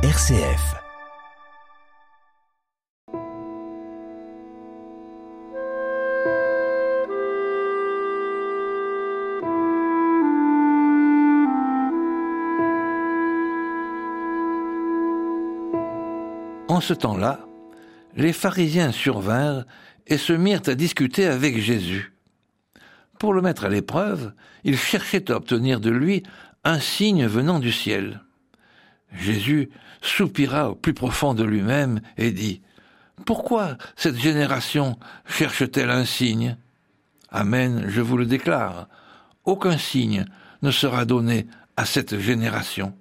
RCF. En ce temps-là, les pharisiens survinrent et se mirent à discuter avec Jésus. Pour le mettre à l'épreuve, ils cherchaient à obtenir de lui un signe venant du ciel. Jésus soupira au plus profond de lui-même et dit Pourquoi cette génération cherche-t-elle un signe? Amen, je vous le déclare, aucun signe ne sera donné à cette génération.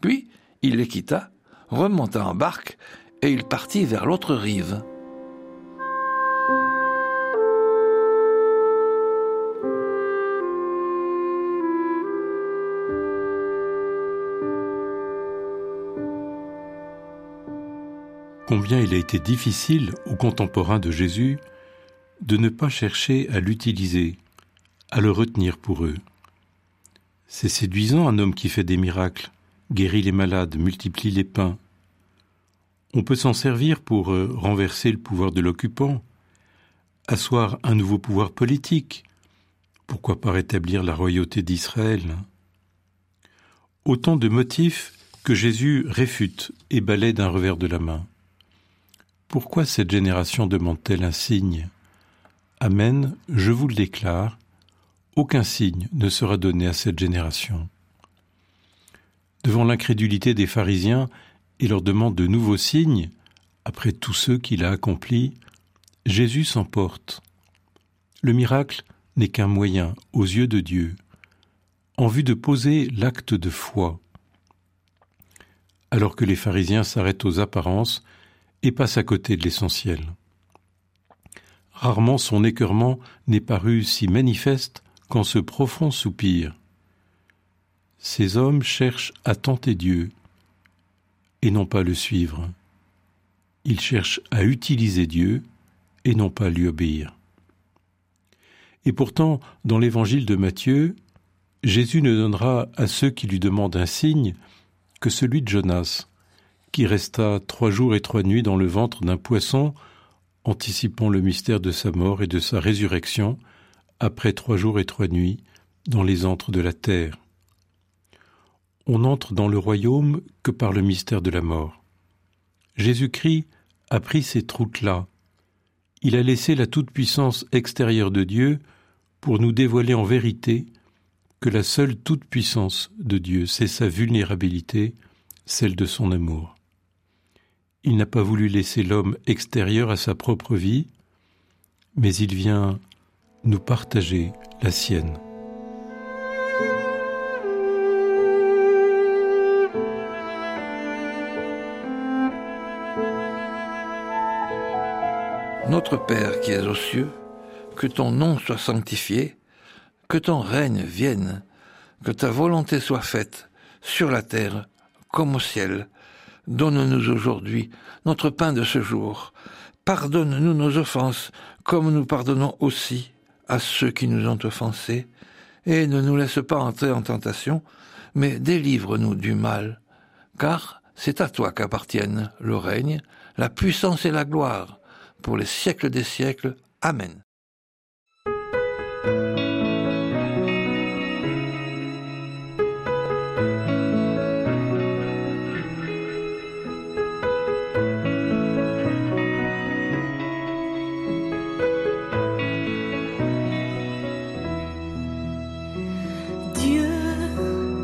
Puis il les quitta, remonta en barque, et il partit vers l'autre rive. Combien il a été difficile aux contemporains de Jésus de ne pas chercher à l'utiliser, à le retenir pour eux. C'est séduisant un homme qui fait des miracles, guérit les malades, multiplie les pains. On peut s'en servir pour euh, renverser le pouvoir de l'occupant, asseoir un nouveau pouvoir politique, pourquoi pas rétablir la royauté d'Israël. Autant de motifs que Jésus réfute et balaie d'un revers de la main. Pourquoi cette génération demande-t-elle un signe? Amen, je vous le déclare, aucun signe ne sera donné à cette génération. Devant l'incrédulité des pharisiens et leur demande de nouveaux signes, après tous ceux qu'il a accomplis, Jésus s'emporte. Le miracle n'est qu'un moyen aux yeux de Dieu, en vue de poser l'acte de foi. Alors que les pharisiens s'arrêtent aux apparences et passe à côté de l'essentiel. Rarement son écœurement n'est paru si manifeste qu'en ce profond soupir. Ces hommes cherchent à tenter Dieu et non pas le suivre. Ils cherchent à utiliser Dieu et non pas lui obéir. Et pourtant, dans l'évangile de Matthieu, Jésus ne donnera à ceux qui lui demandent un signe que celui de Jonas, qui resta trois jours et trois nuits dans le ventre d'un poisson, anticipant le mystère de sa mort et de sa résurrection, après trois jours et trois nuits, dans les antres de la terre. On n'entre dans le royaume que par le mystère de la mort. Jésus-Christ a pris ces troutes-là. Il a laissé la toute-puissance extérieure de Dieu pour nous dévoiler en vérité que la seule toute-puissance de Dieu, c'est sa vulnérabilité, celle de son amour. Il n'a pas voulu laisser l'homme extérieur à sa propre vie, mais il vient nous partager la sienne. Notre Père qui es aux cieux, que ton nom soit sanctifié, que ton règne vienne, que ta volonté soit faite sur la terre comme au ciel. Donne-nous aujourd'hui notre pain de ce jour. Pardonne-nous nos offenses, comme nous pardonnons aussi à ceux qui nous ont offensés. Et ne nous laisse pas entrer en tentation, mais délivre-nous du mal. Car c'est à toi qu'appartiennent le règne, la puissance et la gloire, pour les siècles des siècles. Amen.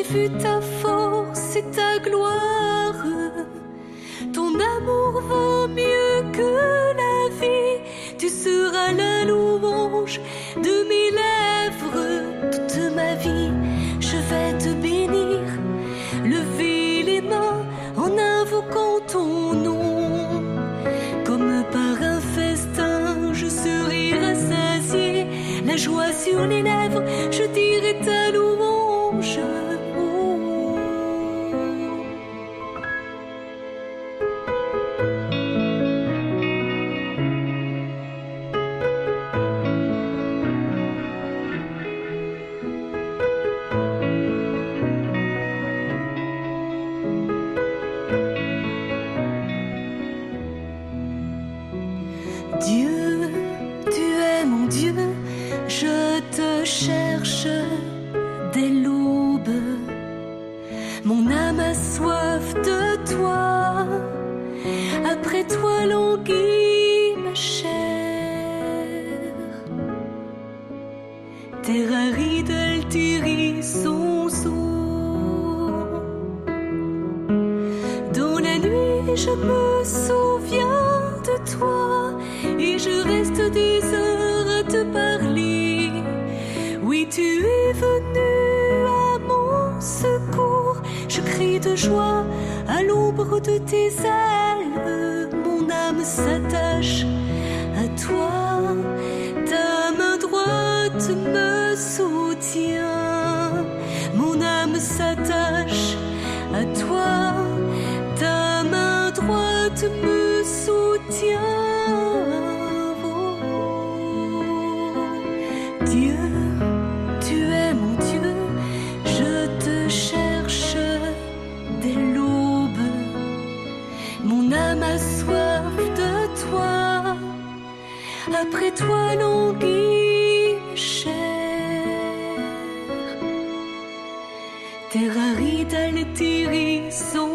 j'ai vu ta force et ta gloire? Ton amour vaut mieux que la vie, tu seras la louange de mes lèvres toute ma vie. Je vais te bénir, lever les mains en invoquant ton nom. Comme par un festin, je serai rassasié, la joie sur les lèvres, je dirai ta louange. Cherche Joie à l'ombre de tes ailes. Mon âme s'attache à toi. Ta main droite me soutient. Mon âme s'attache à toi. Ta main droite me soutient. Mon soif de toi, après toi languit. Terre aride, Altieri, son